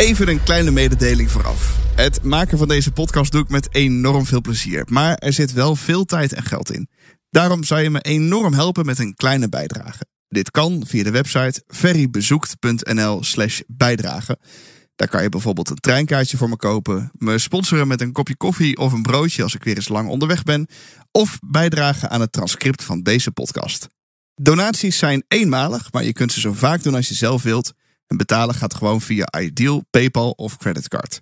Even een kleine mededeling vooraf. Het maken van deze podcast doe ik met enorm veel plezier. Maar er zit wel veel tijd en geld in. Daarom zou je me enorm helpen met een kleine bijdrage. Dit kan via de website ferrybezoekt.nl slash bijdrage. Daar kan je bijvoorbeeld een treinkaartje voor me kopen, me sponsoren met een kopje koffie of een broodje als ik weer eens lang onderweg ben, of bijdragen aan het transcript van deze podcast. Donaties zijn eenmalig, maar je kunt ze zo vaak doen als je zelf wilt. En betalen gaat gewoon via Ideal, PayPal of creditcard.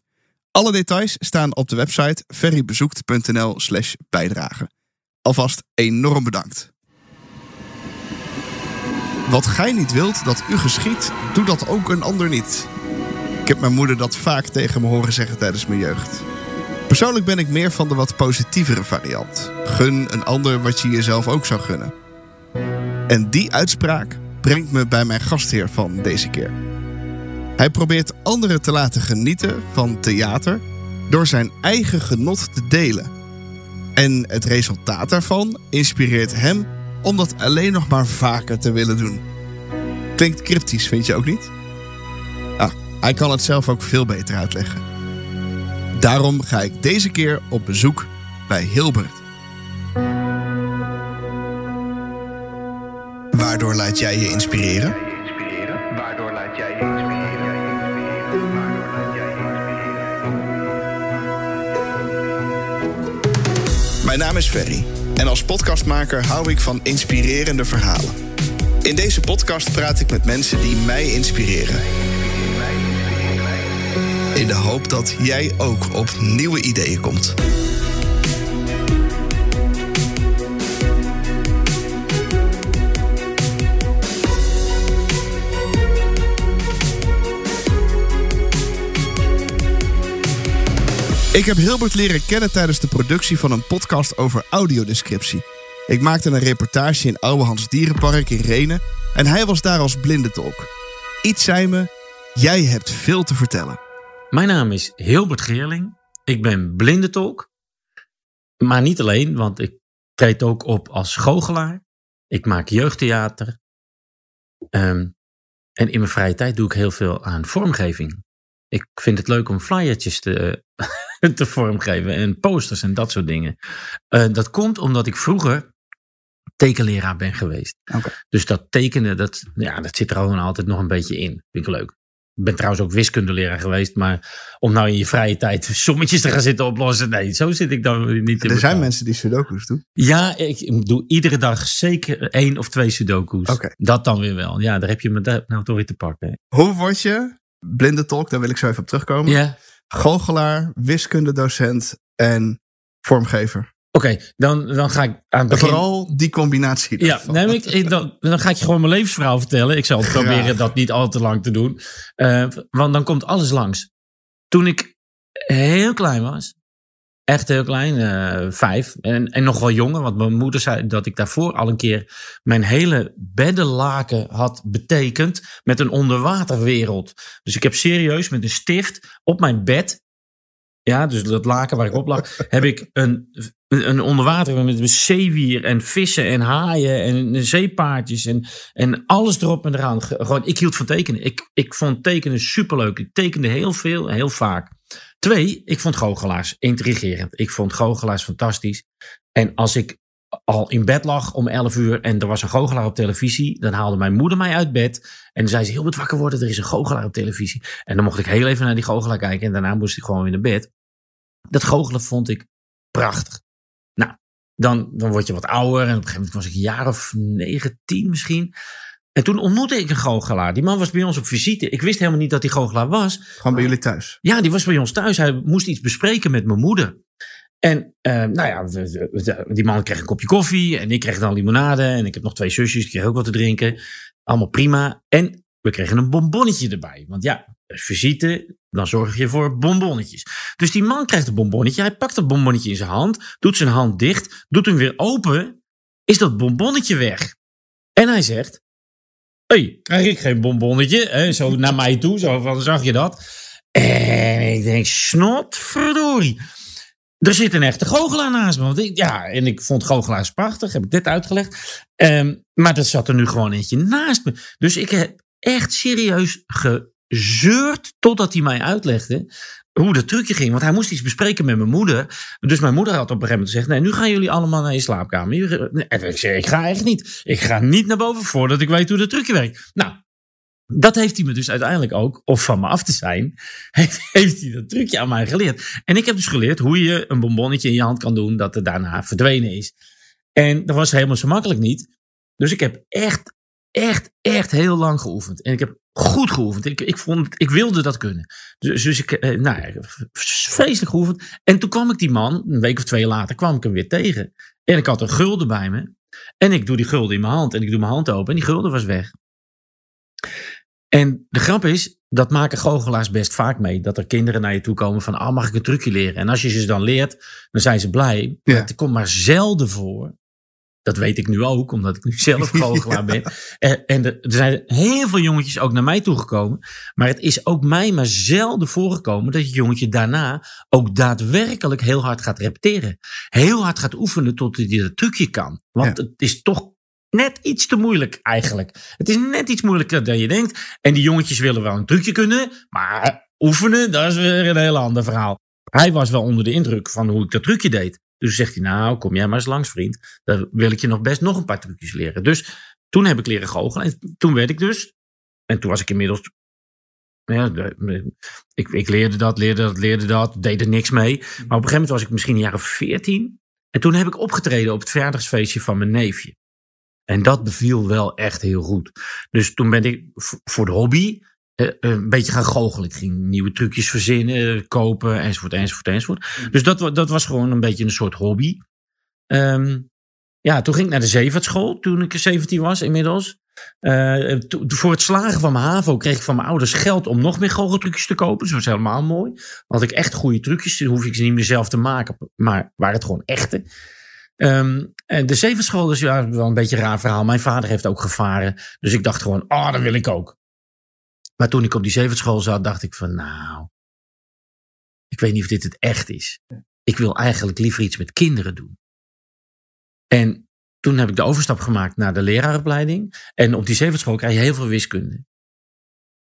Alle details staan op de website ferrybezoekt.nl slash bijdrage. Alvast enorm bedankt. Wat gij niet wilt dat u geschiet, doe dat ook een ander niet. Ik heb mijn moeder dat vaak tegen me horen zeggen tijdens mijn jeugd. Persoonlijk ben ik meer van de wat positievere variant. Gun een ander wat je jezelf ook zou gunnen. En die uitspraak brengt me bij mijn gastheer van deze keer. Hij probeert anderen te laten genieten van theater door zijn eigen genot te delen. En het resultaat daarvan inspireert hem om dat alleen nog maar vaker te willen doen. Klinkt cryptisch, vind je ook niet? Ah, hij kan het zelf ook veel beter uitleggen. Daarom ga ik deze keer op bezoek bij Hilbert. Waardoor laat jij je inspireren? Mijn naam is Ferry en als podcastmaker hou ik van inspirerende verhalen. In deze podcast praat ik met mensen die mij inspireren. In de hoop dat jij ook op nieuwe ideeën komt. Ik heb Hilbert leren kennen tijdens de productie van een podcast over audiodescriptie. Ik maakte een reportage in Ouwehands Dierenpark in Renen en hij was daar als blindentolk. Iets zei me, jij hebt veel te vertellen. Mijn naam is Hilbert Geerling. Ik ben blindentolk. Maar niet alleen, want ik treed ook op als goochelaar. Ik maak jeugdtheater. Ehm, en in mijn vrije tijd doe ik heel veel aan vormgeving. Ik vind het leuk om flyertjes te, te vormgeven en posters en dat soort dingen. Eh, dat komt omdat ik vroeger tekenleraar ben geweest. Dus dat tekenen, dat, ja, dat zit er gewoon altijd nog een beetje in. Vind ik leuk. Ik ben trouwens ook wiskundeleraar geweest, maar om nou in je vrije tijd sommetjes te gaan zitten oplossen, nee, zo zit ik dan niet in Er zijn mensen die sudoku's doen. Ja, ik doe iedere dag zeker één of twee sudoku's. Dat dan weer wel. Ja, daar heb je me nou toch weer te pakken. Hoe word je blindentolk? Daar wil ik zo even op terugkomen. Ja. Goochelaar, wiskundedocent en vormgever. Oké, dan, dan ga ik aan het begin... vooral die combinatie. Ja, daarvan. nee, maar ik, dan, dan ga ik je gewoon mijn levensverhaal vertellen. Ik zal proberen dat niet al te lang te doen. Eh, want dan komt alles langs. Toen ik heel klein was, echt heel klein, eh, vijf, en, en nog wel jonger, want mijn moeder zei dat ik daarvoor al een keer mijn hele beddenlaken had betekend met een onderwaterwereld. Dus ik heb serieus met een stift op mijn bed, ja, dus dat laken waar ik op lag, heb ik een, een onderwater met zeewier en vissen en haaien en zeepaardjes en, en alles erop en eraan. Ge- Gewoon, ik hield van tekenen. Ik, ik vond tekenen superleuk. Ik tekende heel veel, heel vaak. Twee, ik vond goochelaars intrigerend. Ik vond goochelaars fantastisch. En als ik al in bed lag om 11 uur en er was een goochelaar op televisie, dan haalde mijn moeder mij uit bed en zei ze: Heel wat wakker worden, er is een goochelaar op televisie. En dan mocht ik heel even naar die goochelaar kijken en daarna moest ik gewoon weer naar bed. Dat goochelen vond ik prachtig. Nou, dan, dan word je wat ouder en op een gegeven moment was ik een jaar of 19 misschien. En toen ontmoette ik een goochelaar. Die man was bij ons op visite. Ik wist helemaal niet dat hij goochelaar was. Gewoon bij jullie thuis. Ja, die was bij ons thuis. Hij moest iets bespreken met mijn moeder. En eh, nou ja, we- we- die man kreeg een kopje koffie en ik kreeg dan limonade. En ik heb nog twee zusjes, die kregen ook wat te drinken. Allemaal prima. En we kregen een bonbonnetje erbij. Want ja, visite, dan zorg je voor bonbonnetjes. Dus die man krijgt een bonbonnetje. Hij pakt dat bonbonnetje in zijn hand, doet zijn hand dicht, doet hem weer open. Is dat bonbonnetje weg? En hij zegt: hey, krijg ik geen bonbonnetje? Hè? Zo naar mij toe, zo van, zag je dat? En ik denk, snotverdorie. Er zit een echte goochelaar naast me. Want ja, en ik vond goochelaars prachtig, heb ik dit uitgelegd. Ehm, maar er zat er nu gewoon eentje naast me. Dus ik heb echt serieus gezeurd totdat hij mij uitlegde hoe dat trucje ging. Want hij moest iets bespreken met mijn moeder. Dus mijn moeder had op een gegeven moment gezegd... nee, nu gaan jullie allemaal naar je slaapkamer. Jullie- En ik zei, ik ga echt niet. Ik ga niet naar boven voordat ik weet hoe dat trucje werkt. Nou, dat heeft hij me dus uiteindelijk ook, of van me af te zijn, heeft, heeft hij dat trucje aan mij geleerd. En ik heb dus geleerd hoe je een bonbonnetje in je hand kan doen dat er daarna verdwenen is. En dat was helemaal zo makkelijk niet. Dus ik heb echt, echt, echt heel lang geoefend. En ik heb goed geoefend. Ik, ik, vond, ik wilde dat kunnen. Dus, dus ik, eh, nou, ja, vreselijk geoefend. En toen kwam ik die man, een week of twee later, kwam ik hem weer tegen. En ik had een gulden bij me. En ik doe die gulden in mijn hand. En ik doe mijn hand open. En die gulden was weg. En de grap is, dat maken goochelaars best vaak mee. Dat er kinderen naar je toe komen van, ah, mag ik een trucje leren? En als je ze dan leert, dan zijn ze blij. Ja. Maar het komt maar zelden voor. Dat weet ik nu ook, omdat ik nu zelf goochelaar ben. Eh, En er er zijn heel veel jongetjes ook naar mij toegekomen. Maar het is ook mij maar zelden voorgekomen dat je jongetje daarna ook daadwerkelijk heel hard gaat repeteren. Heel hard gaat oefenen tot hij dat trucje kan. Want het is toch net iets te moeilijk eigenlijk. Het is net iets moeilijker dan je denkt. En die jongetjes willen wel een trucje kunnen, maar oefenen, dat is weer een heel ander verhaal. Hij was wel onder de indruk van hoe ik dat trucje deed. Dus zegt hij, nou, kom jij maar eens langs, vriend. Dan wil ik je nog best nog een paar trucjes leren. Dus toen heb ik leren goochelen. En toen werd ik dus, en toen was ik inmiddels, ja, ik, ik leerde dat, leerde dat, leerde dat, deed er niks mee. Maar op een gegeven moment was ik misschien een jaar of veertien. En toen heb ik opgetreden op het verjaardagsfeestje van mijn neefje. En dat beviel wel echt heel goed. Dus toen ben ik voor de hobby een beetje gaan goochelen. Ik ging nieuwe trucjes verzinnen, eh, kopen, enzovoort, enzovoort, enzovoort. Dus dat, dat was gewoon een beetje een soort hobby. Ehm, ja, toen ging ik naar de Zeevaartschool, toen ik 17 was inmiddels. Eh, voor het slagen van mijn HAVO kreeg ik van mijn ouders geld om nog meer goocheltrucjes te kopen. Dat was helemaal mooi. Had ik echt goede trucjes, hoef ik ze niet meer zelf te maken, maar waren het gewoon echte. Ehm, en de Zeevaartschool is ja, wel een beetje een raar verhaal. Mijn vader heeft ook gevaren, dus ik dacht gewoon, ah, dat wil ik ook. Maar toen ik op die Zeevaartschool zat, dacht ik van, nou, ik weet niet of dit het echt is. Ik wil eigenlijk liever iets met kinderen doen. En toen heb ik de overstap gemaakt naar de leraaropleiding. En op die Zeevaartschool krijg je heel veel wiskunde.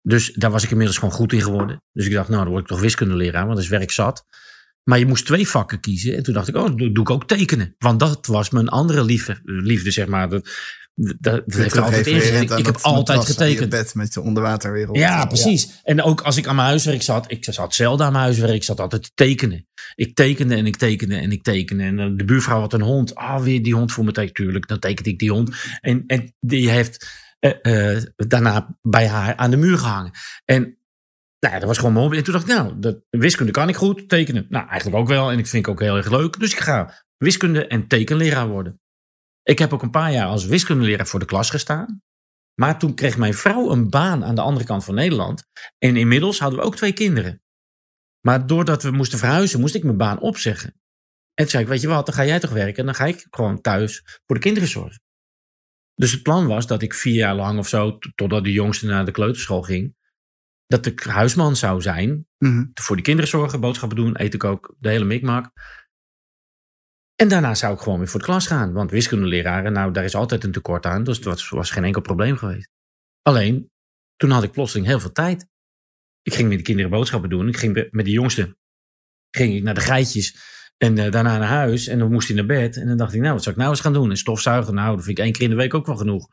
Dus daar was ik inmiddels gewoon goed in geworden. Dus ik dacht, nou, dan word ik toch wiskundeleraar, want dat is werk zat. Maar je moest twee vakken kiezen. En toen dacht ik, oh, doe, doe ik ook tekenen. Want dat was mijn andere liefde, liefde zeg maar. Dat, dat, dat heeft er altijd in. Ik, heb altijd getekend. bed met de onderwaterwereld. Ja, precies. En ook als ik aan mijn huiswerk zat, ik zat zelden aan mijn huiswerk, ik zat altijd te tekenen. Ik tekende en ik tekende en ik tekende. En eh, de buurvrouw had een hond. Ah, weer die hond voor me tekenen. Tuurlijk, dan tekende ik die hond. En, en die heeft eh, eh, daarna bij haar aan de muur gehangen. En nou dat was gewoon hobby. En toen dacht ik, nou, dat, wiskunde kan ik goed, tekenen. Nou, eigenlijk ook wel. En ik vind ik ook heel erg leuk. Dus ik ga wiskunde en tekenleraar worden. Ik heb ook een paar jaar als wiskundeleraar voor de klas gestaan. Maar toen kreeg mijn vrouw een baan aan de andere kant van Nederland. En inmiddels hadden we ook twee kinderen. Maar doordat we moesten verhuizen, moest ik mijn baan opzeggen. En toen zei ik, weet je wat, dan ga jij toch werken. En dan ga ik gewoon thuis voor de kinderen zorgen. Dus het plan was dat ik vier jaar lang of zo, totdat de jongste naar de kleuterschool ging, dat ik huisman zou zijn. Mhm. Voor de kinderen zorgen, boodschappen doen, eten koken, de hele mikmak. En daarna zou ik gewoon weer voor de klas gaan. Want wiskundeleraren, nou, daar is altijd een tekort aan. Dus dat was, was geen enkel probleem geweest. Alleen, toen had ik plotseling heel veel tijd. Ik ging met de kinderen boodschappen doen. Ik ging met de jongste ging ik naar de geitjes. En eh, daarna naar huis. En dan moest hij naar bed. En dan dacht ik, nou, wat zou ik nou eens gaan doen? En stofzuigen, nou, dat vind ik één keer in de week ook wel genoeg.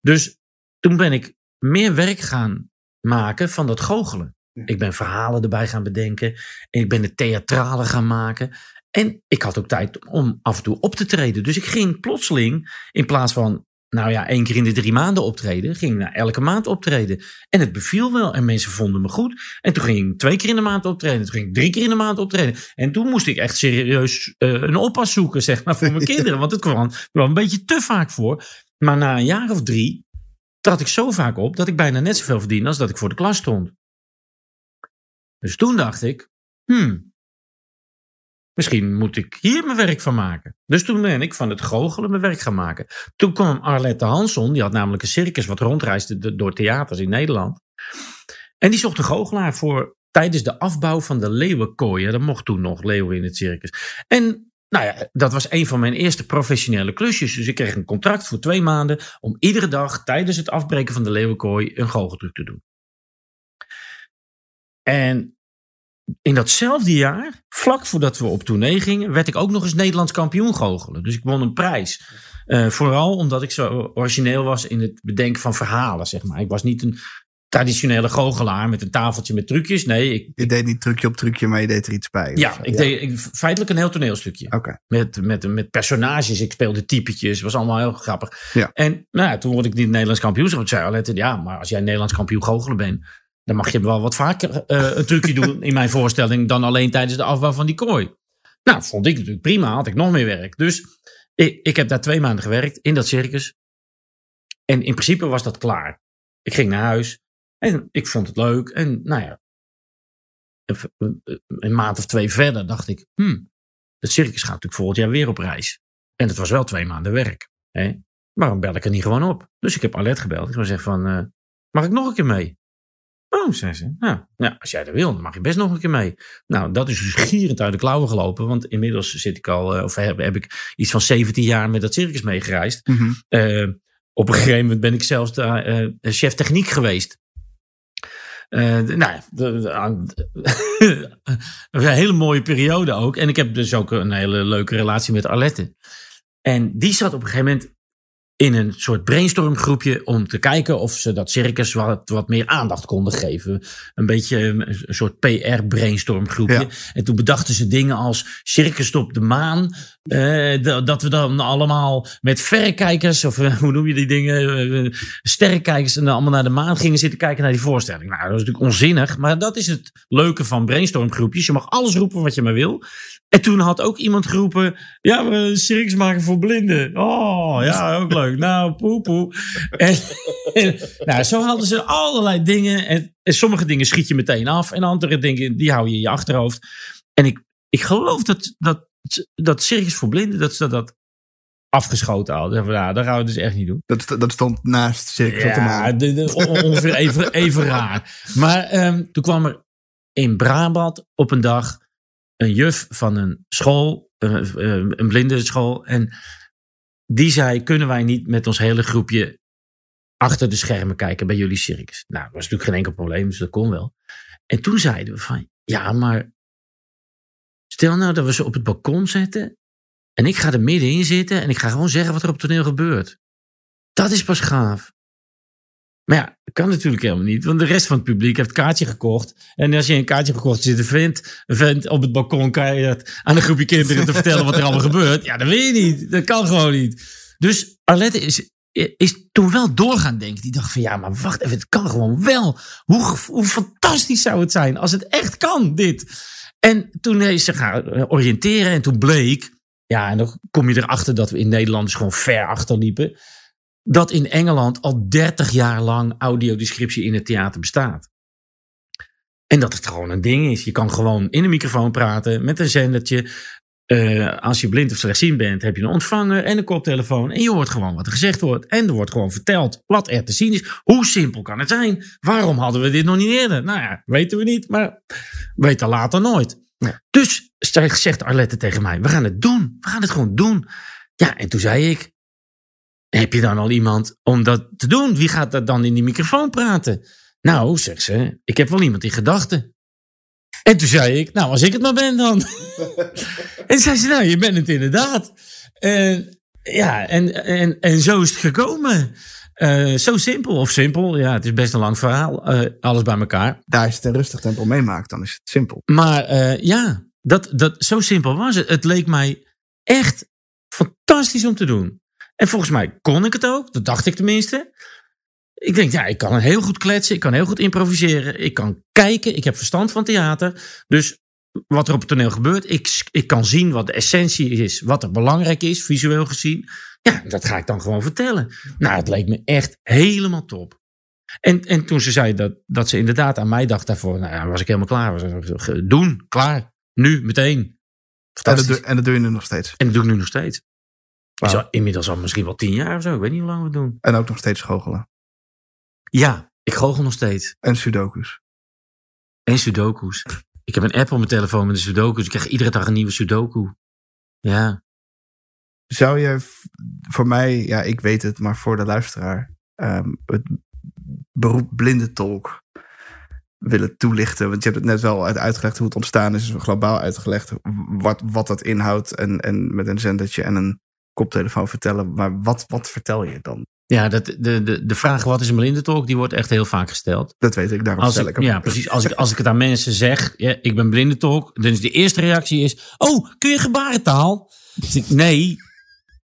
Dus toen ben ik meer werk gaan maken van dat goochelen. Ik ben verhalen erbij gaan bedenken. En ik ben het theatrale gaan maken. En ik had ook tijd om af en toe op te treden. Dus ik ging plotseling, in plaats van, nou ja, één keer in de drie maanden optreden, ging ik naar elke maand optreden. En het beviel wel en mensen vonden me goed. En toen ging ik twee keer in de maand optreden. Toen ging ik drie keer in de maand optreden. En toen moest ik echt serieus eh, een oppas zoeken, zeg maar, voor mijn kinderen. Want het kwam wel een beetje te vaak voor. Maar na een jaar of drie trad ik zo vaak op dat ik bijna net zoveel verdiende als dat ik voor de klas stond. Dus toen dacht ik, hmm, misschien moet ik hier mijn werk van maken. Dus toen ben ik van het goochelen mijn werk gaan maken. Toen kwam Arlette Hansson, die had namelijk een circus wat rondreisde do- door theaters in Nederland. En die zocht een goochelaar voor tijdens de afbouw van de leeuwenkooi. Ja, Dat mocht toen nog, leeuwen in het circus. En nou ja, dat was een van mijn eerste professionele klusjes. Dus ik kreeg een contract voor twee maanden om iedere dag tijdens het afbreken van de leeuwenkooi een goocheltruc te doen. En in datzelfde jaar, vlak voordat we op tournee gingen, werd ik ook nog eens Nederlands kampioen goochelen. Dus ik won een prijs. Eh, vooral omdat ik zo origineel was in het bedenken van verhalen, zeg maar. Ik was niet een traditionele goochelaar met een tafeltje met trucjes. Nee, ik, Je deed niet trucje op trucje, maar je deed er iets bij. ja, ik deed ik, feitelijk een heel toneelstukje. Oké. Met, met, met personages. Ik speelde typetjes. was allemaal heel grappig. Ja. En nou ja, toen word ik niet Nederlands kampioenschap. Toen zei Alette, ja, maar als jij Nederlands kampioen goochelen bent... dan mag je wel wat vaker eh, een trucje doen in mijn voorstelling... dan alleen tijdens de afbouw van die kooi. Nou, vond ik natuurlijk prima. Had ik nog meer werk. Dus ik, ik heb daar twee maanden gewerkt in dat circus. En in principe was dat klaar. Ik ging naar huis. En ik vond het leuk. En nou ja, eh, een maand of twee verder dacht ik... Hmm, het circus gaat natuurlijk volgend jaar weer op reis. En het was wel twee maanden werk. Hè? Waarom bel ik er niet gewoon op? Dus ik heb Alet gebeld. Ik zou zeggen van, eh, mag ik nog een keer mee? Oh, zei ze. Nou, ja, als jij dat wil, dan mag je best nog een keer mee. Nou, dat is dus gierend uit de klauwen gelopen. Want inmiddels zit ik al, eh, of heb, heb ik iets van 17 jaar met dat circus meegereisd. Mhm. Op een gegeven moment ben ik zelfs chef techniek geweest. Eh, nou ja, een hele mooie periode ook. En ik heb dus ook een hele leuke relatie met Arlette. En die zat op een gegeven moment in een soort brainstormgroepje om te kijken of ze dat circus wat, wat meer aandacht konden geven. Een beetje een, een soort PR-brainstormgroepje. Ja. En toen bedachten ze dingen als circus op de maan. eh, dat- we dan allemaal met verrekijkers, of eh, hoe noem je die dingen, eh, sterrenkijkers, en dan allemaal naar de maan gingen zitten kijken naar die voorstelling. Nou, dat is natuurlijk onzinnig, maar dat is het leuke van brainstormgroepjes. Je mag alles roepen wat je maar wil. En toen had ook iemand geroepen, ja, we een circus maken voor blinden. Oh, ja, ook leuk. Nou, poe, poe. En, en, nou, zo hadden ze allerlei dingen. En, en sommige dingen schiet je meteen af. En andere dingen, die hou je in je achterhoofd. En ik, ik geloof dat, dat, dat circus voor blinden, dat ze dat afgeschoten hadden. Van, Nou, dat gaan we dus echt niet doen. Dat, dat stond naast Circus Ja, de, de, on- ongeveer even, even raar. Maar ehm, toen kwam er in Brabant op een dag een juf van een school, eh, een blinde school. En die zei, kunnen wij niet met ons hele groepje achter de schermen kijken bij jullie circus? Nou, dat was natuurlijk geen enkel probleem, dus dat kon wel. En toen zeiden we van, ja, maar stel nou dat we ze op het balkon zetten en ik ga er middenin zitten en ik ga gewoon zeggen wat er op toneel gebeurt. Dat is pas gaaf. Maar ja, dat kan natuurlijk helemaal niet. Want de rest van het publiek heeft kaartje gekocht. En als je een kaartje gekocht, zit een vent, een vent op het balkon. Kan je dat aan een groepje kinderen te vertellen wat er allemaal gebeurt. Ja, dat wil je niet. Dat kan gewoon niet. Dus Arlette is, is toen wel doorgaan denken. Die dacht van ja, maar wacht even. Het kan gewoon wel. Hoe, hoe fantastisch zou het zijn als het echt kan, dit. En toen is ze gaan oriënteren. En toen bleek. Ja, en dan kom je erachter dat we in Nederland dus gewoon ver achterliepen dat in Engeland al 30 jaar lang audiodescriptie in het theater bestaat. En dat het gewoon een ding is. Je kan gewoon in een microfoon praten met een zendertje. Eh, als je blind of slechtziend bent, heb je een ontvanger en een koptelefoon. En je hoort gewoon wat er gezegd wordt. En er wordt gewoon verteld wat er te zien is. Hoe simpel kan het zijn? Waarom hadden we dit nog niet eerder? Nou ja, weten we niet, maar weten later nooit. Ja. Dus zegt Arlette tegen mij, we gaan het doen. We gaan het gewoon doen. Ja, en toen zei ik, heb je dan al iemand om dat te doen? Wie gaat dat dan in die microfoon praten? Nou, zegt ze, ik heb wel iemand in gedachten. En toen zei ik, nou, als ik het maar ben dan. en zei ze, nou, je bent het inderdaad. En, ja, en, en, en zo is het gekomen. Eh, zo simpel, of simpel, ja, het is best een lang verhaal, eh, alles bij elkaar. Daar is het een rustig tempo meemaakt, dan is het simpel. Maar eh, ja, dat, dat, zo simpel was het. Het leek mij echt fantastisch om te doen. En volgens mij kon ik het ook, dat dacht ik tenminste. Ik denk, ja, ik kan heel goed kletsen, ik kan heel goed improviseren, ik kan kijken, ik heb verstand van theater. Dus wat er op het toneel gebeurt, ik, ik kan zien wat de essentie is, wat er belangrijk is, visueel gezien. Ja, dat ga ik dan gewoon vertellen. Nou, het leek me echt helemaal top. En, en toen ze zei dat, dat ze inderdaad aan mij dacht daarvoor, nou ja, was ik helemaal klaar. Was, doen, klaar, nu, meteen. En dat, doe, en dat doe je nu nog steeds. En dat doe ik nu nog steeds. Is al- inmiddels al misschien wel tien jaar of zo. Ik weet niet hoe lang we het doen. En ook nog steeds goochelen. Ja, ik goochel nog steeds. En sudokus. En sudoku's. Ik heb een app op mijn telefoon met de sudoku's. Ik krijg iedere dag een nieuwe sudoku. Ja. Zou je voor mij, ja, ik weet het, maar voor de luisteraar, ehm, het beroep blinde tolk willen toelichten? Want je hebt het net wel uit uitgelegd hoe het ontstaan is. Dus globaal uitgelegd wat, wat dat inhoudt. En, en met een zendertje en een koptelefoon vertellen. Maar wat, wat vertel je dan? Ja, dat, de, de, de vraag wat is een blindentalk, die wordt echt heel vaak gesteld. Dat weet ik, daarom Als stel ik, ik hem. ja, precies. Als ik, als ik het aan mensen zeg, ja, ik ben blindentalk, dan is de eerste reactie is, oh, kun je gebarentaal? Dus nee,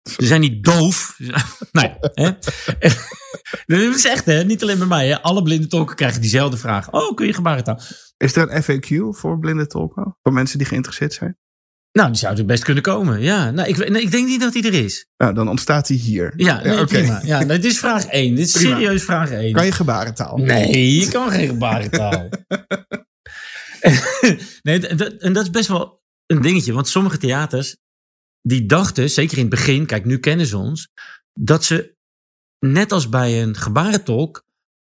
ze zijn niet doof. nee, hè? Dat is echt, hè? niet alleen bij mij. Hè? Alle blindentolken krijgen diezelfde vraag. Oh, kun je gebarentaal? Is er een FAQ voor blinde tolken? Voor mensen die geïnteresseerd zijn? Nou, die zou er best kunnen komen. Ja, nou, ik, nee, ik denk niet dat die er is. Nou, dan ontstaat die hier. Ja, nee, oké. prima. Ja, nee, dit is vraag 1. Dit is Prima. serieus vraag 1. Kan je gebarentaal? Nee, je kan geen gebarentaal. nee, d- d- en dat is best wel een dingetje. Want sommige theaters, die dachten, zeker in het begin, kijk, nu kennen ze ons, dat ze net als bij een gebarentolk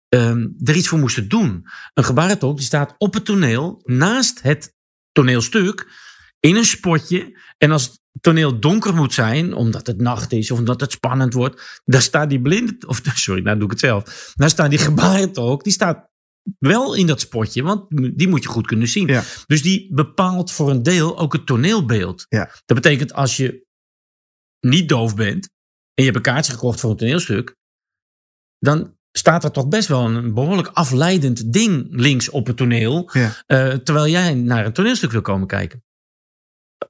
ehm, er iets voor moesten doen. Een gebarentolk die staat op het toneel, naast het toneelstuk, in een spotje. En als het toneel donker moet zijn, omdat het nacht is of omdat het spannend wordt, dan staat die blinde, of sorry, nou doe ik het zelf. Dan staat die gebarentolk, die staat wel in dat spotje, want die moet je goed kunnen zien. Ja. Dus die bepaalt voor een deel ook het toneelbeeld. Ja. Dat betekent als je niet doof bent en je hebt een kaartje gekocht voor een toneelstuk, dan staat er toch best wel een behoorlijk afleidend ding links op het toneel, Ja. eh, terwijl jij naar een toneelstuk wil komen kijken.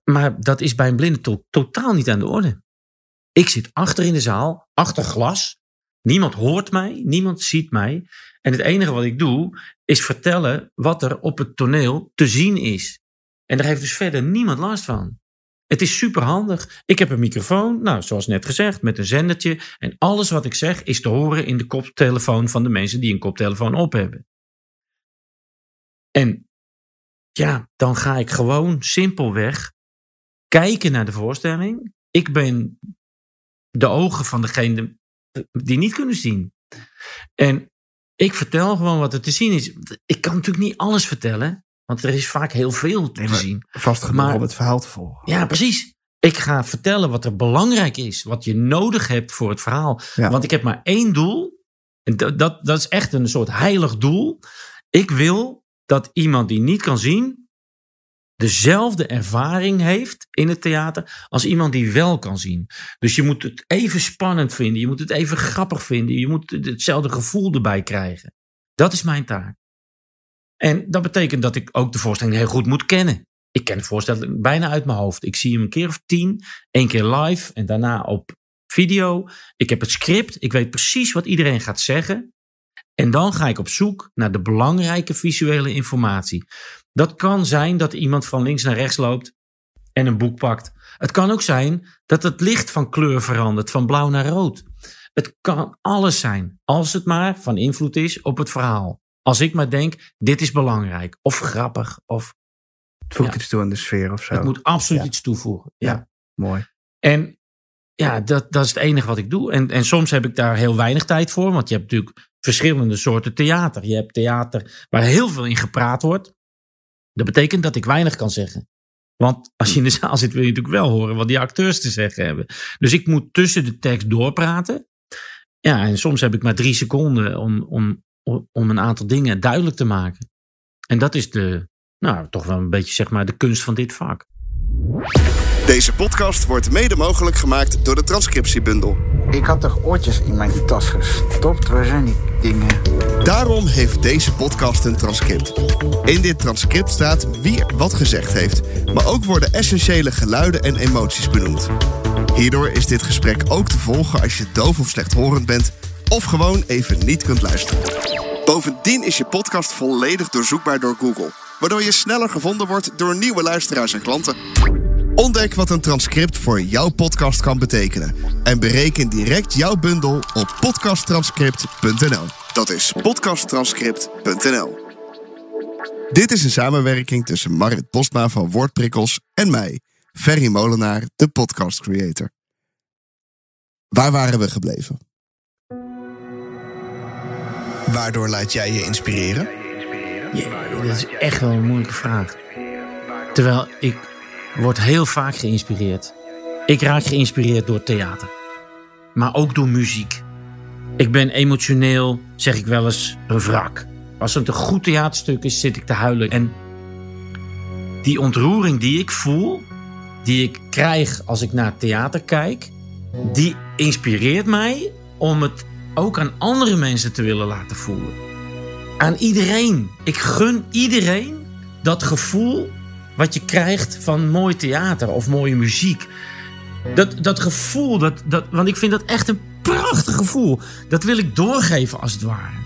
Maar dat is bij een blinde totaal niet aan de orde. Ik zit achter in de zaal, achter glas. Niemand hoort mij, niemand ziet mij. En het enige wat ik doe, is vertellen wat er op het toneel te zien is. En daar heeft dus verder niemand last van. Het is super handig. Ik heb een microfoon, nou, zoals net gezegd, met een zendertje. En alles wat ik zeg is te horen in de koptelefoon van de mensen die een koptelefoon op hebben. En ja, dan ga ik gewoon simpelweg kijken naar de voorstelling. Ik ben de ogen van degene die niet kunnen zien. En ik vertel gewoon wat er te zien is. Ik kan natuurlijk niet alles vertellen, want er is vaak heel veel te Nee, zien. Vast genoeg Maar- om het verhaal te volgen. Ja, precies. Ik ga vertellen wat er belangrijk is, wat je nodig hebt voor het verhaal. Ja. Want ik heb maar één doel. En dat, dat, dat is echt een soort heilig doel. Ik wil dat iemand die niet kan zien, dezelfde ervaring heeft in het theater als iemand die wel kan zien. Dus je moet het even spannend vinden, je moet het even grappig vinden, je moet hetzelfde gevoel erbij krijgen. Dat is mijn taak. En dat betekent dat ik ook de voorstelling heel goed moet kennen. Ik ken de voorstelling bijna uit mijn hoofd. Ik zie hem een keer of tien, één keer live en daarna op video. Ik heb het script, ik weet precies wat iedereen gaat zeggen. En dan ga ik op zoek naar de belangrijke visuele informatie. Dat kan zijn dat iemand van links naar rechts loopt en een boek pakt. Het kan ook zijn dat het licht van kleur verandert, van blauw naar rood. Het kan alles zijn, als het maar van invloed is op het verhaal. Als ik maar denk, dit is belangrijk, of grappig, of Het voegt Ja. iets toe aan de sfeer of zo. het moet absoluut Ja. iets toevoegen. Ja. Ja. Mooi. En ja, dat, dat is het enige wat ik doe. En, en soms heb ik daar heel weinig tijd voor, want je hebt natuurlijk verschillende soorten theater. Je hebt theater waar heel veel in gepraat wordt. Dat betekent dat ik weinig kan zeggen. Want als je in de zaal zit, wil je natuurlijk wel horen wat die acteurs te zeggen hebben. Dus ik moet tussen de tekst doorpraten. Ja, en soms heb ik maar drie seconden om, om, om een aantal dingen duidelijk te maken. En dat is de, nou, toch wel een beetje zeg maar de kunst van dit vak. Deze podcast wordt mede mogelijk gemaakt door de Transcriptiebundel. Ik had toch oortjes in mijn tas gestopt? Waar zijn die dingen? Daarom heeft deze podcast een transcript. In dit transcript staat wie wat gezegd heeft, maar ook worden essentiële geluiden en emoties benoemd. Hierdoor is dit gesprek ook te volgen als je doof of slechthorend bent of gewoon even niet kunt luisteren. Bovendien is je podcast volledig doorzoekbaar door Google, waardoor je sneller gevonden wordt door nieuwe luisteraars en klanten. Ontdek wat een transcript voor jouw podcast kan betekenen en bereken direct jouw bundel op podcasttranscript.nl. Dat is podcasttranscript.nl. Dit is een samenwerking tussen Marit Postma van Woordprikkels en mij, Ferry Molenaar, de podcast creator. Waar waren we gebleven? Waardoor laat jij je inspireren? Ja, dat is echt wel een moeilijke vraag. Terwijl ik word heel vaak geïnspireerd. Ik raak geïnspireerd door theater. Maar ook door muziek. Ik ben emotioneel, zeg ik wel eens, een wrak. Als het een goed theaterstuk is, zit ik te huilen. En die ontroering die ik voel, die ik krijg als ik naar theater kijk, die inspireert mij om het ook aan andere mensen te willen laten voelen. Aan iedereen. Ik gun iedereen dat gevoel wat je krijgt van mooi theater of mooie muziek. Dat, dat gevoel, dat, dat, want ik vind dat echt een prachtig gevoel. Dat wil ik doorgeven als het ware.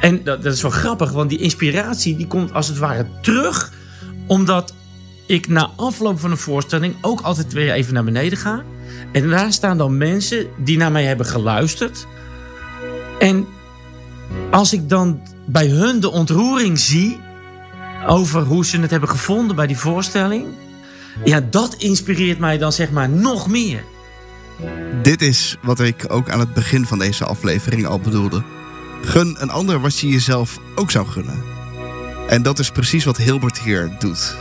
En dat, dat is wel grappig, want die inspiratie die komt als het ware terug. Omdat ik na afloop van een voorstelling ook altijd weer even naar beneden ga. En daar staan dan mensen die naar mij hebben geluisterd. En als ik dan bij hun de ontroering zie over hoe ze het hebben gevonden bij die voorstelling. Ja, dat inspireert mij dan zeg maar nog meer. Dit is wat ik ook aan het begin van deze aflevering al bedoelde. Gun een ander wat je jezelf ook zou gunnen. En dat is precies wat Hilbert hier doet.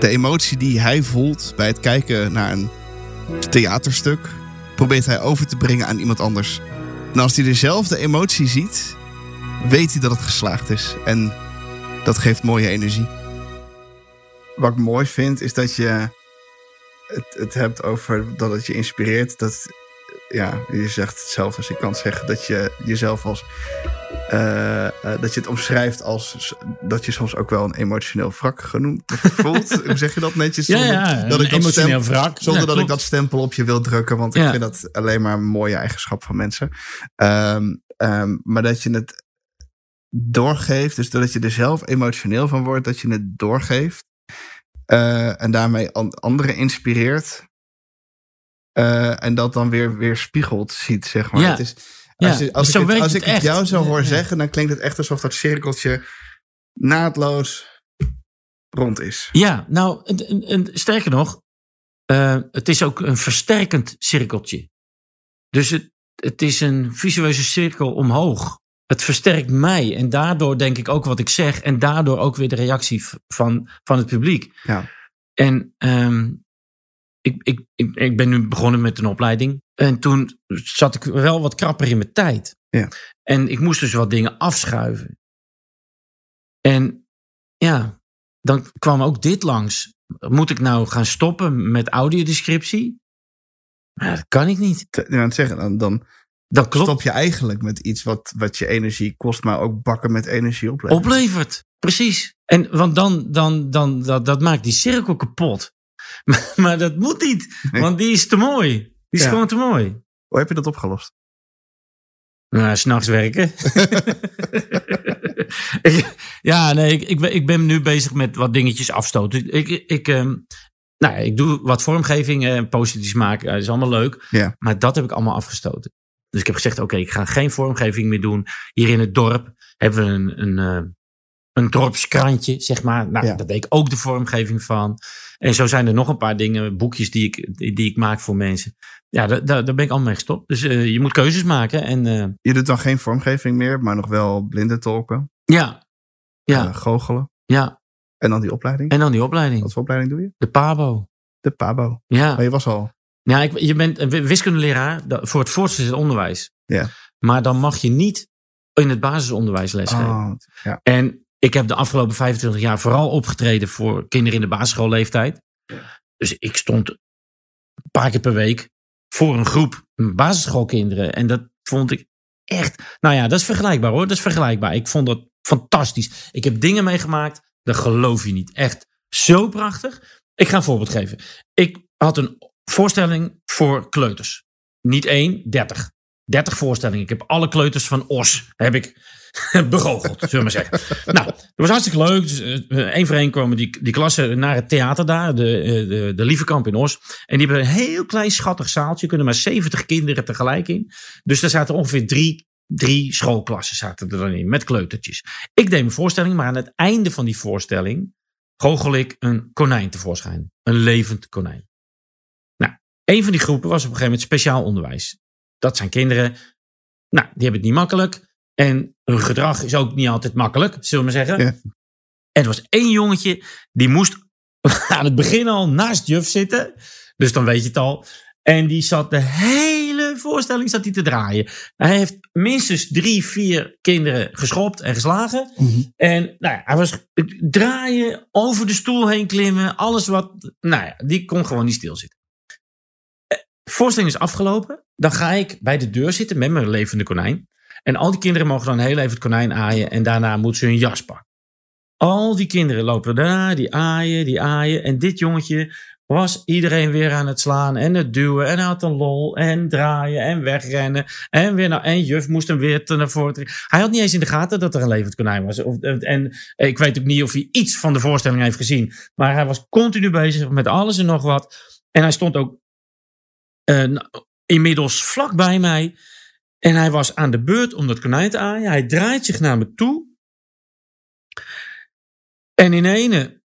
De emotie die hij voelt bij het kijken naar een theaterstuk, probeert hij over te brengen aan iemand anders. En als hij dezelfde emotie ziet, weet hij dat het geslaagd is. En dat geeft mooie energie. Wat ik mooi vind, is dat je het, het hebt over dat het je inspireert. Dat, ja, je zegt hetzelfde als je kan zeggen. Dat je jezelf als. eh, eh, dat je het omschrijft als dat je soms ook wel een emotioneel wrak genoemd voelt. Hoe zeg je dat netjes? Ja, Zonder ja, dat een ik dat emotioneel stem- wrak. Zonder Ja, dat ik dat stempel op je wil drukken, want ik vind dat alleen maar een mooie eigenschap van mensen. Ehm, ehm, maar dat je het doorgeeft, dus dat je er zelf emotioneel van wordt, dat je het doorgeeft eh, en daarmee an- anderen inspireert. eh, en dat dan weer, weer spiegelt ziet, zeg maar. Ja. Het is, Ja, als je- als ik, het, als ik het jou zo hoor ja. zeggen, dan klinkt het echt alsof dat cirkeltje naadloos rond is. Ja, nou, en, en- en sterker nog, eh, het is ook een versterkend cirkeltje. Dus het, het is een visueuze cirkel omhoog. Het versterkt mij en daardoor denk ik ook wat ik zeg en daardoor ook weer de reactie van, van het publiek. Ja. En ehm, ik, ik, ik, ik ben nu begonnen met een opleiding en toen zat ik wel wat krapper in mijn tijd. Ja. En ik moest dus wat dingen afschuiven. En ja, dan kwam ook dit langs. Moet ik nou gaan stoppen met audiodescriptie? Maar dat kan ik niet. Ja, het zeggen, dan, dan Dat klopt. stop je eigenlijk met iets wat, wat je energie kost, maar ook bakken met energie oplevert. Oplevert. Precies. En want dan, dan, dan dat, dat maakt die cirkel kapot. Maar, maar dat moet niet, Nee. want die is te mooi. Die is Ja. gewoon te mooi. Hoe heb je dat opgelost? Nou, s'nachts werken. Ik- ja, nee, ik, ik, ben, ik ben nu bezig met wat dingetjes afstoten. Ik, ik, ehm, nou, ja, ik doe wat vormgeving en positief maken. Dat is allemaal leuk. Ja. Maar dat heb ik allemaal afgestoten. Dus ik heb gezegd, oké, ik ga geen vormgeving meer doen. Hier in het dorp hebben we een, een, eh, een dorpskrantje, zeg maar. Nou, Ja. daar deed ik ook de vormgeving van. En zo zijn er nog een paar dingen, boekjes die ik, die, ik maak voor mensen. Ja, daar, daar, ben ik allemaal mee gestopt. Dus eh, je moet keuzes maken. En eh, Je doet dan geen vormgeving meer, maar nog wel blinde tolken, ja, ja, goochelen. ja. En dan die opleiding. En dan die opleiding. Wat voor opleiding doe je? De PABO. De PABO. Ja. Maar je was al. Ja, ik, je bent een wiskundeleraar voor het voortgezet onderwijs. Ja. Maar dan mag je niet in het basisonderwijs lesgeven. Oh, ja. En ik heb de afgelopen 25 jaar vooral opgetreden voor kinderen in de basisschoolleeftijd. Dus ik stond een paar keer per week voor een groep basisschoolkinderen. En dat vond ik echt. Nou ja, dat is vergelijkbaar hoor. Dat is vergelijkbaar. Ik vond dat fantastisch. Ik heb dingen meegemaakt, dat geloof je niet. Echt zo prachtig. Ik ga een voorbeeld geven. Ik had een voorstelling voor kleuters. Niet één, dertig. 30 voorstellingen. Ik heb alle kleuters van Os heb ik begoocheld, zullen we maar zeggen. nou, dat was hartstikke leuk. Dus, eh, één voor één die, die klassen naar het theater daar, de, eh, de, de Lievekamp in Os. En die hebben een heel klein schattig zaaltje. Kunnen maar 70 kinderen tegelijk in. Dus daar zaten ongeveer drie, drie schoolklassen zaten er dan in, met kleutertjes. Ik deed mijn voorstelling, maar aan het einde van die voorstelling goochel ik een konijn tevoorschijn. Een levend konijn. Een van die groepen was op een gegeven moment speciaal onderwijs. Dat zijn kinderen, nou, die hebben het niet makkelijk. En hun gedrag is ook niet altijd makkelijk, zullen we maar zeggen. Ja. En er was één jongetje, die moest aan het begin al naast juf zitten. Dus dan weet je het al. En die zat de hele voorstelling zat hij te draaien. Hij heeft minstens drie, vier kinderen geschopt en geslagen. Mhm. En nou ja, hij was draaien, over de stoel heen klimmen, alles wat. Nou ja, die kon gewoon niet stilzitten. Eh, Voorstelling is afgelopen. Dan ga ik bij de deur zitten met mijn levende konijn. En al die kinderen mogen dan heel even het konijn aaien. En daarna moeten ze hun jas pakken. Al die kinderen lopen daarna, die aaien, die aaien. En dit jongetje was iedereen weer aan het slaan en het duwen. En had een lol en draaien en wegrennen. En, weer naar, en juf moest hem weer naar voren. Hij had niet eens in de gaten dat er een levend konijn was. Of, en ik weet ook niet of hij iets van de voorstelling heeft gezien. Maar hij was continu bezig met alles en nog wat. En hij stond ook eh, inmiddels vlak bij mij. En hij was aan de beurt om dat konijn te aaien. Hij draait zich naar me toe. En in ene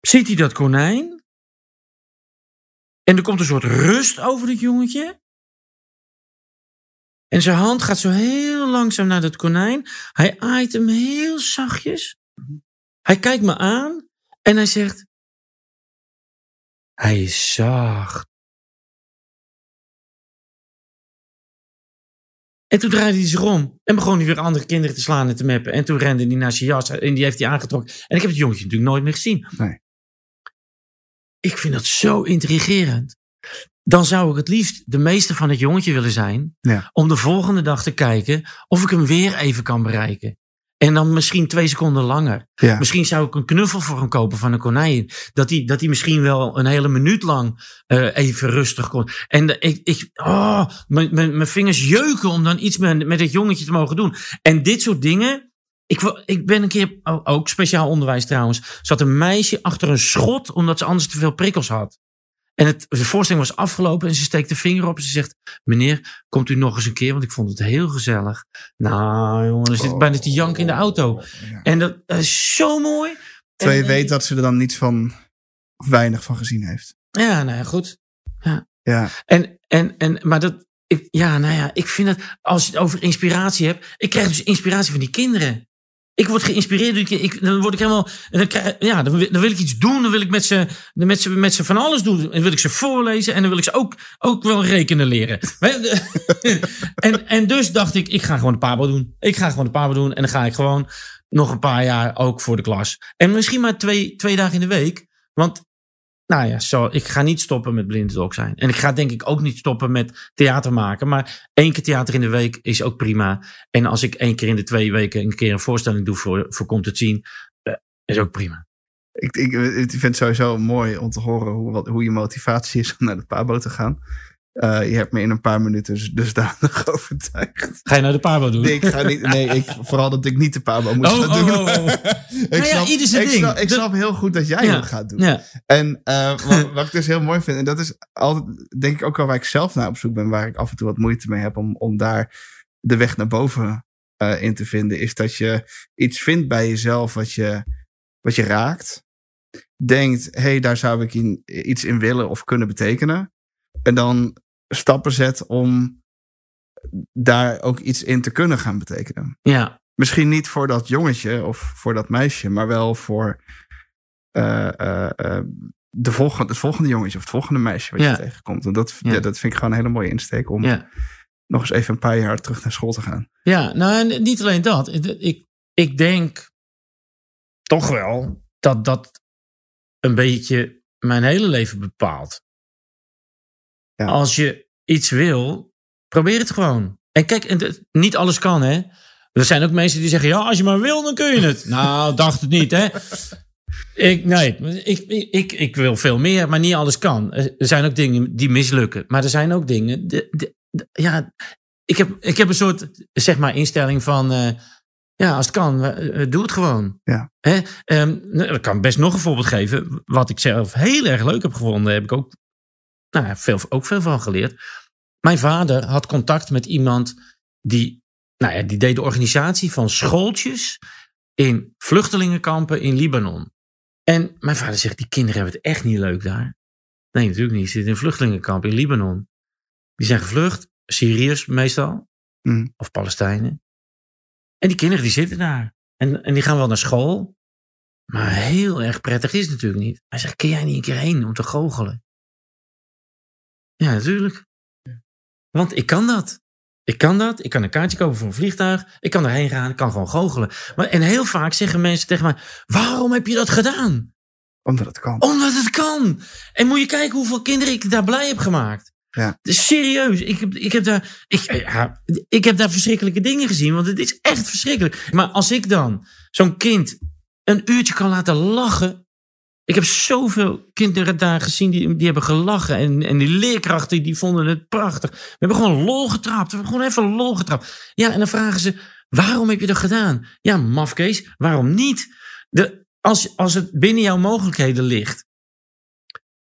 ziet hij dat konijn. En er komt een soort rust over het jongetje. En zijn hand gaat zo heel langzaam naar dat konijn. Hij aait hem heel zachtjes. Hij kijkt me aan en hij zegt: Hij is zacht. En toen draaide hij zich om en begon hij weer andere kinderen te slaan en te meppen. En toen rende hij naar zijn jas en die heeft hij aangetrokken. En ik heb het jongetje natuurlijk nooit meer gezien. Nee. Ik vind dat zo intrigerend. Dan zou ik het liefst de meester van het jongetje willen zijn. Ja. Om de volgende dag te kijken of ik hem weer even kan bereiken. En dan misschien twee seconden langer. Ja. Misschien zou ik een knuffel voor hem kopen van een konijn. Dat hij, dat misschien wel een hele minuut lang eh, even rustig kon. En de- ik, ik, oh, mijn- vingers jeuken om dan iets met, met het jongetje te mogen doen. En dit soort dingen. Ik, ik ben een keer, ook speciaal onderwijs trouwens, zat een meisje achter een schot omdat ze anders te veel prikkels had. En het, de voorstelling was afgelopen en ze steekt de vinger op en ze zegt: Meneer, komt u nog eens een keer? Want ik vond het heel gezellig. Nou, jongen, er zit bijna te janken in de auto. Ja. En dat is zo mooi. Terwijl je En- weet dat ze er dan niets van, of weinig van gezien heeft. Ja, nou ja, goed. Ja, En, en, en, maar dat, ik, ja, nou ja, ik vind het, als je het over inspiratie hebt, ik krijg dus inspiratie van die kinderen. Ik word geïnspireerd, ik, dan word ik helemaal, dan, krijg, ja, dan, wil, dan wil ik iets doen, dan wil ik met ze, met ze, met ze van alles doen. En dan wil ik ze voorlezen en dan wil ik ze ook, ook wel rekenen leren. en, en dus dacht ik, ik ga gewoon de Pabo doen. Ik ga gewoon de Pabo doen en dan ga ik gewoon nog een paar jaar ook voor de klas. En misschien maar twee, twee dagen in de week. Want nou ja, zo, ik ga niet stoppen met blindendok zijn. En ik ga denk ik ook niet stoppen met theater maken. Maar één keer theater in de week is ook prima. En als ik één keer in de twee weken een keer een voorstelling doe voor, voor Komt het Zien, eh, is ook prima. ik, ik, ik vind het sowieso mooi om te horen hoe, wat, hoe je motivatie is om naar de Pabo te gaan. Eh, je hebt me in een paar minuten dus dusdanig overtuigd. Ga je nou de Pabo doen? Nee, ik ga niet, nee ik, vooral dat ik niet de Pabo moet Oh, gaan oh, doen. oh, oh. ik Nou ja, ieder zijn ik ding. snap, ik snap heel goed dat jij Ja. het gaat doen. Ja, En eh, wat, wat ik dus heel mooi vind, en dat is altijd, denk ik ook wel waar ik zelf naar op zoek ben, waar ik af en toe wat moeite mee heb om, om daar de weg naar boven eh, in te vinden, is dat je iets vindt bij jezelf wat je, wat je raakt. Denkt, hé, hey, daar zou ik in, iets in willen of kunnen betekenen. En dan stappen zet om daar ook iets in te kunnen gaan betekenen. ja, Misschien niet voor dat jongetje of voor dat meisje, maar wel voor eh, eh, eh, de volgende, het volgende jongetje of het volgende meisje wat Ja. je tegenkomt. En dat, Ja. ja, dat vind ik gewoon een hele mooie insteek om ja. nog eens even een paar jaar terug naar school te gaan. Ja, nou en niet alleen dat. Ik, ik denk toch wel dat dat een beetje mijn hele leven bepaalt. Ja. Als je iets wil, probeer het gewoon. En kijk, niet alles kan, hè. Er zijn ook mensen die zeggen, ja, als je maar wil, dan kun je het. nou, dacht het niet, hè. Ik, nee, ik, ik, ik, ik wil veel meer, maar niet alles kan. Er zijn ook dingen die mislukken. Maar er zijn ook dingen... De, de, de- ja, ik heb, ik heb een soort, zeg maar, instelling van... eh, ja, als het kan, eh, doe het gewoon. Ja. Hè? Ehm, nou, ik kan best nog een voorbeeld geven. Wat ik zelf heel erg leuk heb gevonden, heb ik ook, nou, veel, ook veel van geleerd. Mijn vader had contact met iemand die, nou ja, die deed de organisatie van schooltjes in vluchtelingenkampen in Libanon. En mijn vader zegt, die kinderen hebben het echt niet leuk daar. Nee, natuurlijk niet. Ze zitten in een vluchtelingenkamp in Libanon. Die zijn gevlucht, Syriërs meestal, Mm. of Palestijnen. En die kinderen die zitten daar. En, en die gaan wel naar school. Maar heel erg prettig is het natuurlijk niet. Hij zegt, kun jij niet een keer heen om te goochelen? Ja, natuurlijk. Want ik kan dat. Ik kan dat. Ik kan een kaartje kopen voor een vliegtuig. Ik kan erheen gaan. Ik kan gewoon goochelen. Maar, en heel vaak zeggen mensen tegen mij: Waarom heb je dat gedaan? Omdat het kan. Omdat het kan. En moet je kijken hoeveel kinderen ik daar blij heb gemaakt. Ja. Dus serieus, ik heb, ik, heb daar, ik, ja, ik heb daar verschrikkelijke dingen gezien. Want het is echt verschrikkelijk. Maar als ik dan zo'n kind een uurtje kan laten lachen. Ik heb zoveel kinderen daar gezien die, die hebben gelachen. En, en die leerkrachten die vonden het prachtig. We hebben gewoon lol getrapt. We hebben gewoon even lol getrapt. Ja, en dan vragen ze, waarom heb je dat gedaan? Ja, mafkees, waarom niet? De, als, als het binnen jouw mogelijkheden ligt.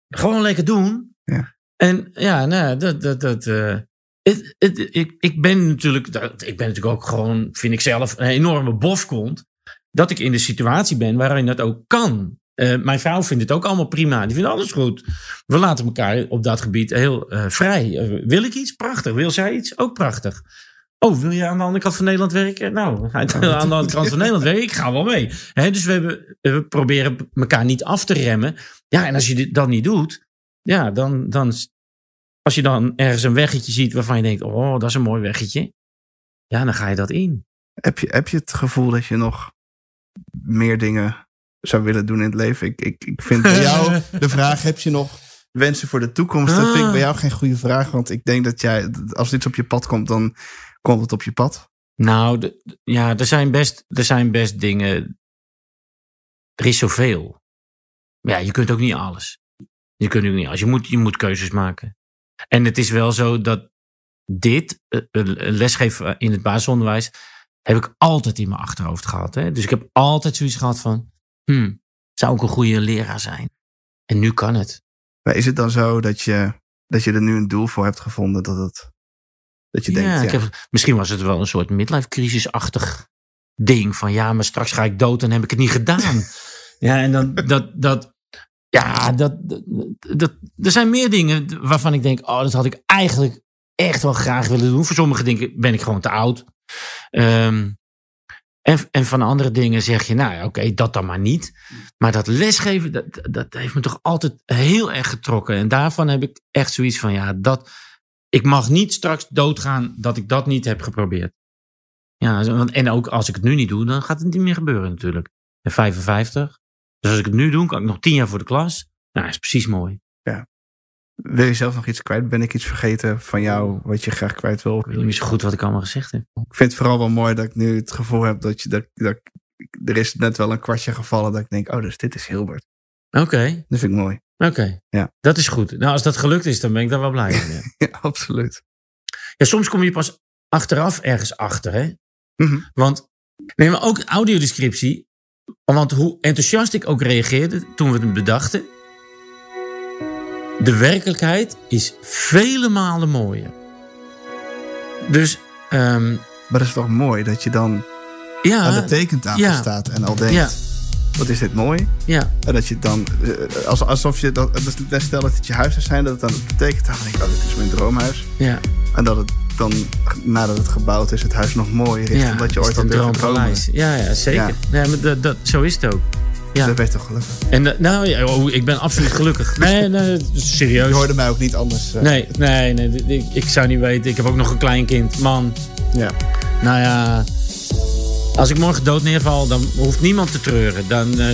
Gewoon lekker doen. Ja. En ja, nou, dat, dat, dat, eh, het, het, ik, ik ben natuurlijk, ik ben natuurlijk ook gewoon, vind ik zelf, een enorme bofkont. Dat ik in de situatie ben waarin dat ook kan. Eh, mijn vrouw vindt het ook allemaal prima. Die vindt alles goed. We laten elkaar op dat gebied heel eh, vrij. Eh, wil ik iets? Prachtig. Wil zij iets? Ook prachtig. Oh, wil je aan de andere kant van Nederland werken? Nou, aan de andere kant van Nederland werken? Ik ga wel mee. Dus we, hebben, we proberen elkaar niet af te remmen. Ja, en als je dan niet doet, ja, dan, dan. Als je dan ergens een weggetje ziet waarvan je denkt: oh, dat is een mooi weggetje. Ja, dan ga je dat in. Heb je, heb je het gevoel dat je nog meer dingen zou willen doen in het leven? Ik, ik, ik vind bij jou de vraag: heb je nog wensen voor de toekomst? Dat vind ik bij jou geen goede vraag. Want ik denk dat jij, als iets op je pad komt, dan komt het op je pad. Nou, de- ja, er zijn, best, er zijn best dingen. Er is zoveel. Maar ja, je kunt ook niet alles. Je kunt ook niet alles. Je moet, je moet keuzes maken. En het is wel zo dat dit, eh, eh, lesgeven in het basisonderwijs, heb ik altijd in mijn achterhoofd gehad. Hè? Dus ik heb altijd zoiets gehad van, hmm, zou ik een goede leraar zijn? En nu kan het. Maar is het dan zo dat je, dat je er nu een doel voor hebt gevonden? Dat, het, dat je denkt, ja, ik heb, misschien was het wel een soort midlife crisis-achtig ding. Van ja, maar straks ga ik dood en heb ik het niet gedaan. ja, en dan dat, dat, ja, dat, dat, dat, er zijn meer dingen waarvan ik denk, oh, dat had ik eigenlijk echt wel graag willen doen. Voor sommige dingen ben ik gewoon te oud. Ehm, en, en van andere dingen zeg je, nou ja, oké, dat dan maar niet. Maar dat lesgeven, dat, dat heeft me toch altijd heel erg getrokken. En daarvan heb ik echt zoiets van, ja, dat, ik mag niet straks doodgaan dat ik dat niet heb geprobeerd. Ja, en ook als ik het nu niet doe, dan gaat het niet meer gebeuren natuurlijk. Ben 55. Dus als ik het nu doe, kan ik nog 10 jaar voor de klas. Nou, dat is precies mooi. Wil je zelf nog iets kwijt? Ben ik iets vergeten van jou wat je graag kwijt wil? Ik weet niet zo goed wat ik allemaal gezegd heb. Ik vind het vooral wel mooi dat ik nu het gevoel heb dat je dat, dat er is net wel een kwartje gevallen dat ik denk, oh, dus dit is Hilbert. Oké, Dat vind ik mooi. oké. Ja. Dat is goed. Nou, als dat gelukt is, dan ben ik daar wel blij mee. Ja, absoluut. Ja, soms kom je pas achteraf ergens achter, hè? Mhm. Want, nee, maar ook audiodescriptie. Want hoe enthousiast ik ook reageerde toen we het bedachten. De werkelijkheid is vele malen mooier. Dus, ehm, Maar dat is toch mooi dat je dan ja, aan de tekentafel ja. staat en al denkt, Ja. wat is dit mooi? ja, En dat je dan, eh, als- alsof je, dat, stel dat het je huis zou zijn, dat het dan op de tekentafel denkt, oh, dit is mijn droomhuis. ja, En dat het dan, nadat het gebouwd is, het huis nog mooier is ja. dan dat je ooit durft te dromen. Ja, ja, zeker. Ja. Maar dat, dat, zo is het ook. Ja. Dat ben je toch gelukkig. En eh, nou, ja, oh, ik ben absoluut gelukkig. Nee, nee, serieus. Je hoorde mij ook niet anders. eh, Nee, nee, nee. Ik, ik zou niet weten. Ik heb ook nog een klein kind. Man, Ja. nou ja. Als ik morgen dood neerval, dan hoeft niemand te treuren. Dan eh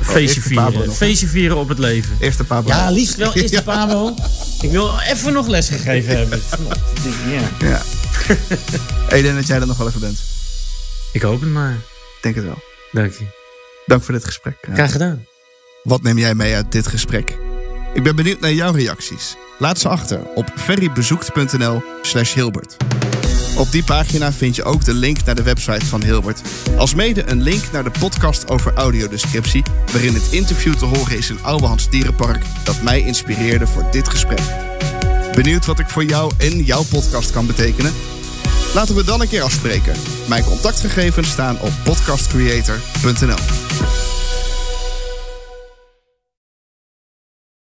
feestje Pabo vieren. nog, Feestje vieren op het leven. Eerste paar Ja, liefst wel eerst de Pabo. Ik wil even nog les gegeven hebben. Ja. Ja. ik denk dat jij er nog wel even bent. Ik hoop het maar. Ik denk het wel. Dank je. Dank voor dit gesprek. Graag gedaan. Wat neem jij mee uit dit gesprek? Ik ben benieuwd naar jouw reacties. Laat ze achter op ferrybezoekt.nl slash Hilbert. Op die pagina vind je ook de link naar de website van Hilbert. Alsmede een link naar de podcast over audiodescriptie... waarin het interview te horen is in Ouwehans Dierenpark... dat mij inspireerde voor dit gesprek. Benieuwd wat ik voor jou en jouw podcast kan betekenen? Laten we dan een keer afspreken. Mijn contactgegevens staan op podcastcreator.nl.